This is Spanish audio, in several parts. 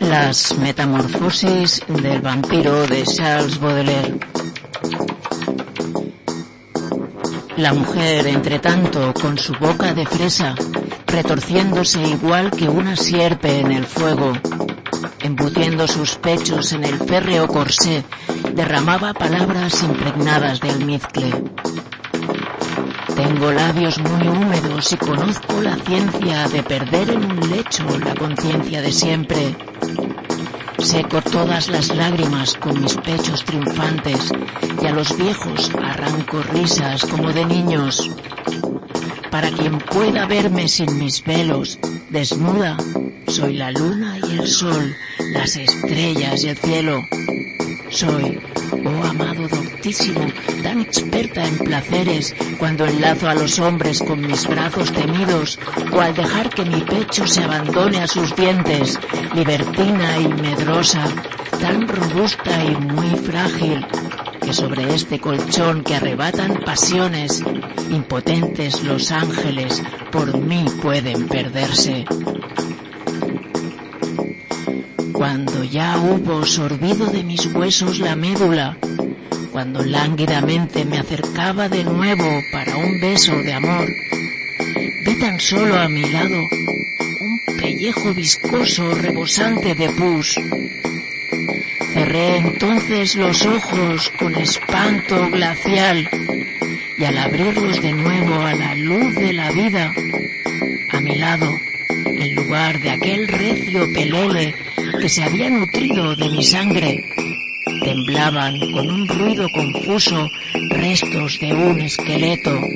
Las metamorfosis del vampiro de Charles Baudelaire. La mujer, entre tanto, con su boca de fresa, retorciéndose igual que una sierpe en el fuego, embutiendo sus pechos en el férreo corsé, derramaba palabras impregnadas de almizcle. Tengo labios muy húmedos y conozco la ciencia de perder en un lecho la conciencia de siempre. Seco todas las lágrimas con mis pechos triunfantes y a los viejos arranco risas como de niños. Para quien pueda verme sin mis velos, desnuda, soy la luna y el sol, las estrellas y el cielo. Soy, oh amado doctísimo, tan experta en placeres, cuando enlazo a los hombres con mis brazos temidos, o al dejar que mi pecho se abandone a sus dientes, libertina y medrosa, tan robusta y muy frágil, que sobre este colchón que arrebatan pasiones, impotentes los ángeles, por mí pueden perderse. Cuando ya hubo sorbido de mis huesos la médula, cuando lánguidamente me acercaba de nuevo para un beso de amor, vi tan solo a mi lado un pellejo viscoso rebosante de pus. Cerré entonces los ojos con espanto glacial y al abrirlos de nuevo a la luz de la vida, a mi lado, en lugar de aquel recio pelele que se había nutrido de mi sangre, temblaban con un ruido confuso restos de un esqueleto,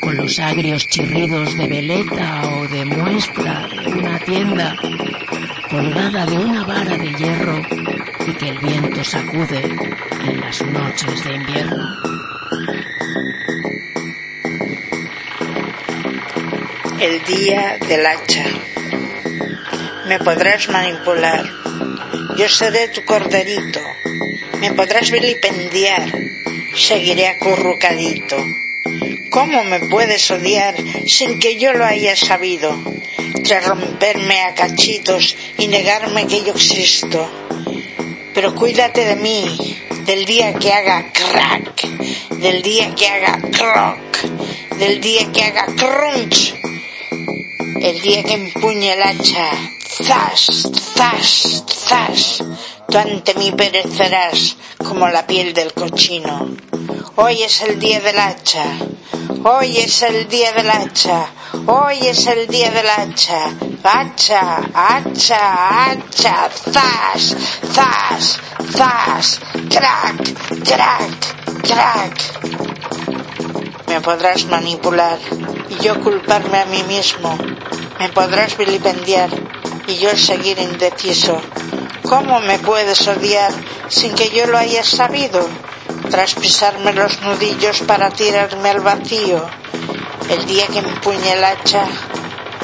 con los agrios chirridos de veleta o de muestra de una tienda, colgada de una vara de hierro y que el viento sacude en las noches de invierno. El día del hacha. Me podrás manipular. Yo seré tu corderito. Me podrás vilipendiar. Seguiré acurrucadito. ¿Cómo me puedes odiar sin que yo lo haya sabido? Tras romperme a cachitos y negarme que yo existo. Pero cuídate de mí, del día que haga crack, del día que haga croc, del día que haga crunch, el día que empuñe el hacha, zas, zas, zas, tú ante mí perecerás como la piel del cochino. Hoy es el día del hacha, hoy es el día del hacha, hoy es el día del hacha, hacha, hacha, hacha, zas, zas, zas, crack, crack, crack. Me podrás manipular y yo culparme a mí mismo. Me podrás vilipendiar y yo seguir indeciso. ¿Cómo me puedes odiar sin que yo lo haya sabido? Tras pisarme los nudillos para tirarme al vacío. El día que empuñe el hacha,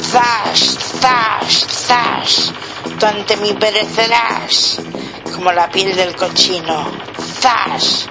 zas, zas, zas, tú ante mí perecerás como la piel del cochino. Zas,